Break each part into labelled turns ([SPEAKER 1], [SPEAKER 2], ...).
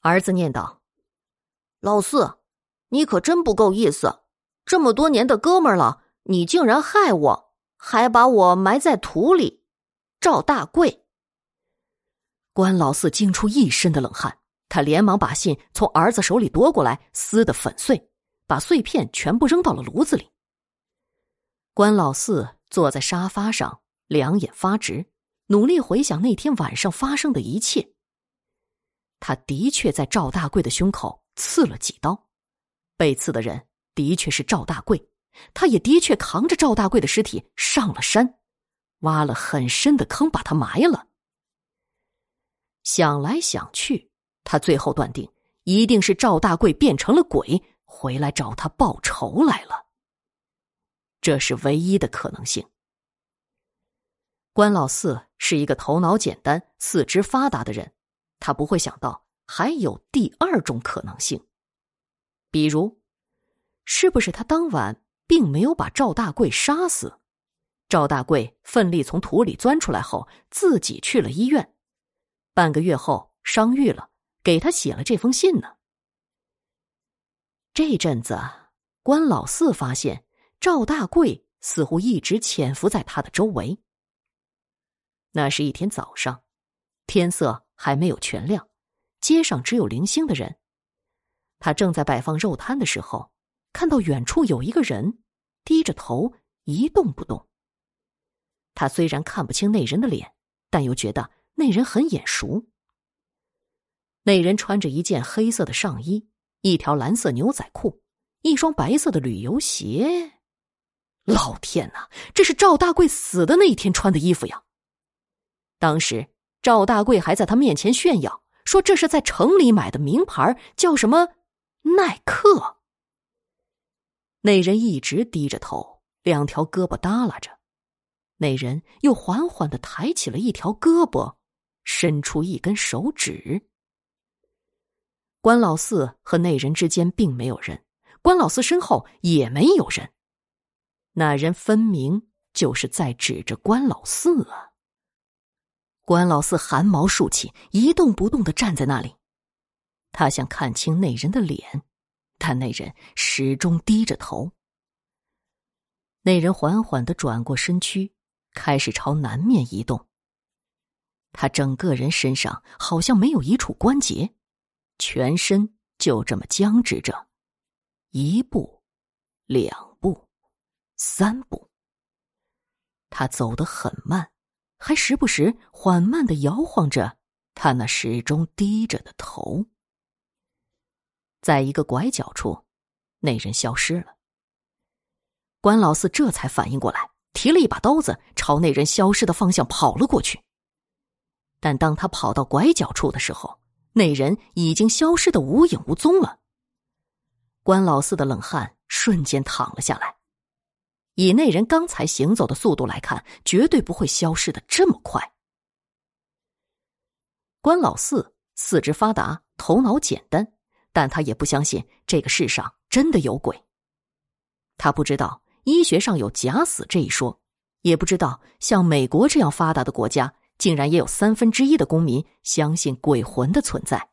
[SPEAKER 1] 儿子念道：“老四，你可真不够意思！这么多年的哥们儿了，你竟然害我，还把我埋在土里！”赵大贵。关老四惊出一身的冷汗，他连忙把信从儿子手里夺过来，撕得粉碎，把碎片全部扔到了炉子里。关老四坐在沙发上，两眼发直，努力回想那天晚上发生的一切。他的确在赵大贵的胸口刺了几刀，被刺的人的确是赵大贵，他也的确扛着赵大贵的尸体上了山，挖了很深的坑把他埋了。想来想去，他最后断定，一定是赵大贵变成了鬼，回来找他报仇来了。这是唯一的可能性。关老四是一个头脑简单、四肢发达的人，他不会想到还有第二种可能性，比如，是不是他当晚并没有把赵大贵杀死？赵大贵奋力从土里钻出来后，自己去了医院，半个月后伤愈了，给他写了这封信呢。这阵子，关老四发现。赵大贵似乎一直潜伏在他的周围。那是一天早上，天色还没有全亮，街上只有零星的人。他正在摆放肉摊的时候，看到远处有一个人低着头一动不动。他虽然看不清那人的脸，但又觉得那人很眼熟。那人穿着一件黑色的上衣，一条蓝色牛仔裤，一双白色的旅游鞋。老天呐！这是赵大贵死的那一天穿的衣服呀。当时赵大贵还在他面前炫耀，说这是在城里买的名牌，叫什么耐克。那人一直低着头，两条胳膊耷拉着。那人又缓缓的抬起了一条胳膊，伸出一根手指。关老四和那人之间并没有人，关老四身后也没有人。那人分明就是在指着关老四啊！关老四汗毛竖起，一动不动的站在那里。他想看清那人的脸，但那人始终低着头。那人缓缓的转过身躯，开始朝南面移动。他整个人身上好像没有一处关节，全身就这么僵直着，一步，两步。三步，他走得很慢，还时不时缓慢的摇晃着他那始终低着的头。在一个拐角处，那人消失了。关老四这才反应过来，提了一把刀子朝那人消失的方向跑了过去。但当他跑到拐角处的时候，那人已经消失的无影无踪了。关老四的冷汗瞬间淌了下来。以那人刚才行走的速度来看，绝对不会消失的这么快。关老四四肢发达，头脑简单，但他也不相信这个世上真的有鬼。他不知道医学上有假死这一说，也不知道像美国这样发达的国家，竟然也有三分之一的公民相信鬼魂的存在。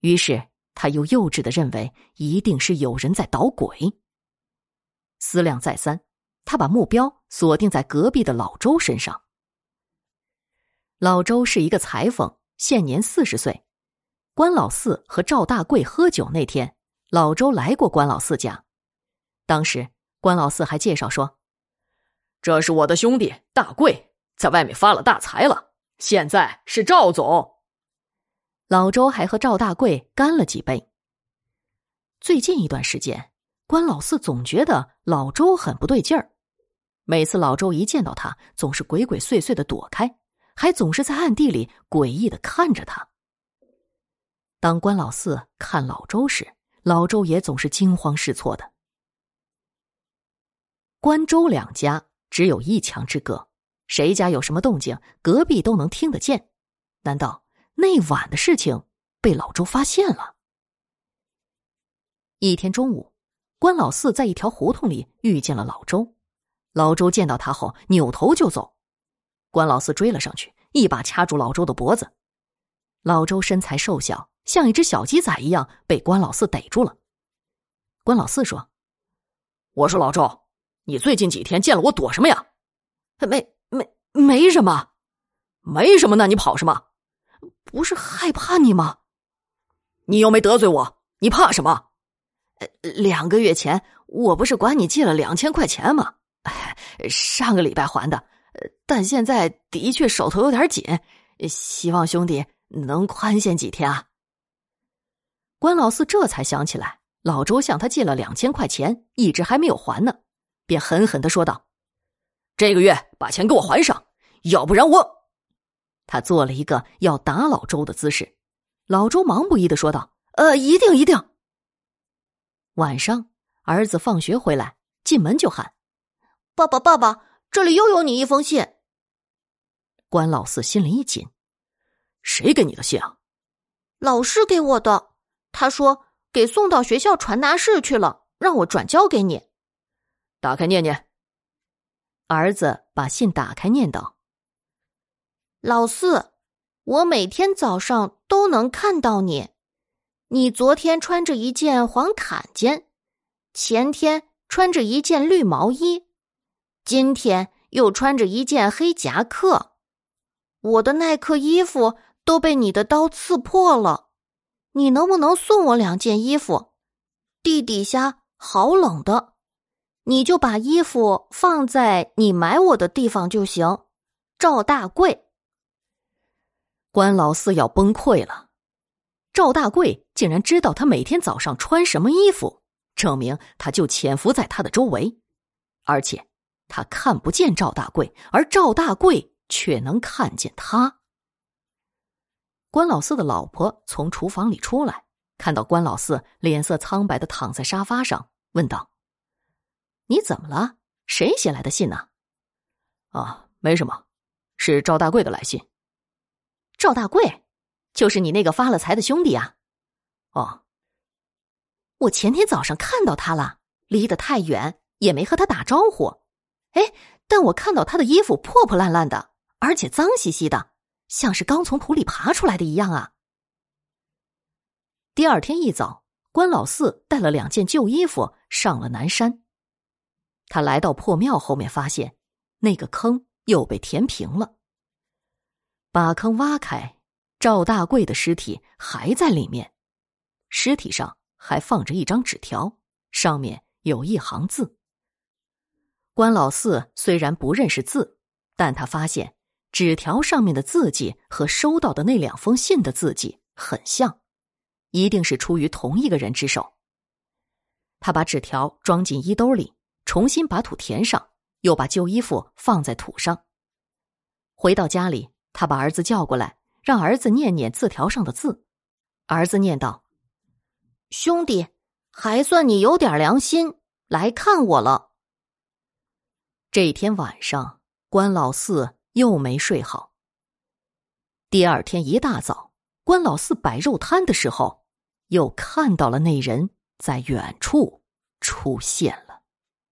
[SPEAKER 1] 于是他又幼稚的认为，一定是有人在捣鬼。思量再三，他把目标锁定在隔壁的老周身上。老周是一个裁缝，现年四十岁。关老四和赵大贵喝酒那天，老周来过关老四家。当时关老四还介绍说：“
[SPEAKER 2] 这是我的兄弟大贵，在外面发了大财了，现在是赵总。”
[SPEAKER 1] 老周还和赵大贵干了几杯。最近一段时间。关老四总觉得老周很不对劲儿，每次老周一见到他，总是鬼鬼祟祟的躲开，还总是在暗地里诡异的看着他。当关老四看老周时，老周也总是惊慌失措的。关周两家只有一墙之隔，谁家有什么动静，隔壁都能听得见。难道那晚的事情被老周发现了？一天中午。关老四在一条胡同里遇见了老周，老周见到他后扭头就走，关老四追了上去，一把掐住老周的脖子。老周身材瘦小，像一只小鸡仔一样被关老四逮住了。关老四说：“
[SPEAKER 2] 我说老周，你最近几天见了我躲什么呀？
[SPEAKER 1] 没没没什么，
[SPEAKER 2] 没什么，那你跑什么？
[SPEAKER 1] 不是害怕你吗？
[SPEAKER 2] 你又没得罪我，你怕什么？
[SPEAKER 1] 两个月前我不是管你借了两千块钱吗？上个礼拜还的。”但现在的确手头有点紧，希望兄弟能宽限几天啊。关老四这才想起来，老周向他借了两千块钱，一直还没有还呢，便狠狠的说道：“
[SPEAKER 2] 这个月把钱给我还上，要不然我……”
[SPEAKER 1] 他做了一个要打老周的姿势。老周忙不已的说道：“呃，一定一定。”晚上，儿子放学回来，进门就喊：“
[SPEAKER 3] 爸爸，爸爸。”这里又有你一封信。
[SPEAKER 1] 关老四心里一紧，
[SPEAKER 2] 谁给你的信啊？
[SPEAKER 3] 老师给我的，他说给送到学校传达室去了，让我转交给你。
[SPEAKER 2] 打开念念。
[SPEAKER 1] 儿子把信打开，念道：“
[SPEAKER 3] 老四，我每天早上都能看到你。你昨天穿着一件黄坎肩，前天穿着一件绿毛衣。”今天又穿着一件黑夹克，我的耐克衣服都被你的刀刺破了。你能不能送我两件衣服？地底下好冷的，你就把衣服放在你埋我的地方就行。赵大贵，
[SPEAKER 1] 关老四要崩溃了。赵大贵竟然知道他每天早上穿什么衣服，证明他就潜伏在他的周围，而且。他看不见赵大贵，而赵大贵却能看见他。关老四的老婆从厨房里出来，看到关老四脸色苍白的躺在沙发上，问道：“你怎么了？谁写来的信呢？”“
[SPEAKER 2] 啊，没什么，是赵大贵的来信。”“
[SPEAKER 1] 赵大贵，就是你那个发了财的兄弟啊？”“
[SPEAKER 2] 哦，
[SPEAKER 1] 我前天早上看到他了，离得太远，也没和他打招呼。”哎，但我看到他的衣服破破烂烂的，而且脏兮兮的，像是刚从土里爬出来的一样啊。第二天一早，关老四带了两件旧衣服上了南山。他来到破庙后面，发现那个坑又被填平了。把坑挖开，赵大贵的尸体还在里面，尸体上还放着一张纸条，上面有一行字。关老四虽然不认识字，但他发现纸条上面的字迹和收到的那两封信的字迹很像，一定是出于同一个人之手。他把纸条装进衣兜里，重新把土填上，又把旧衣服放在土上。回到家里，他把儿子叫过来，让儿子念念字条上的字。儿子念道：“
[SPEAKER 3] 兄弟，还算你有点良心，来看我了。”
[SPEAKER 1] 这天晚上，关老四又没睡好。第二天一大早，关老四摆肉摊的时候，又看到了那人在远处出现了。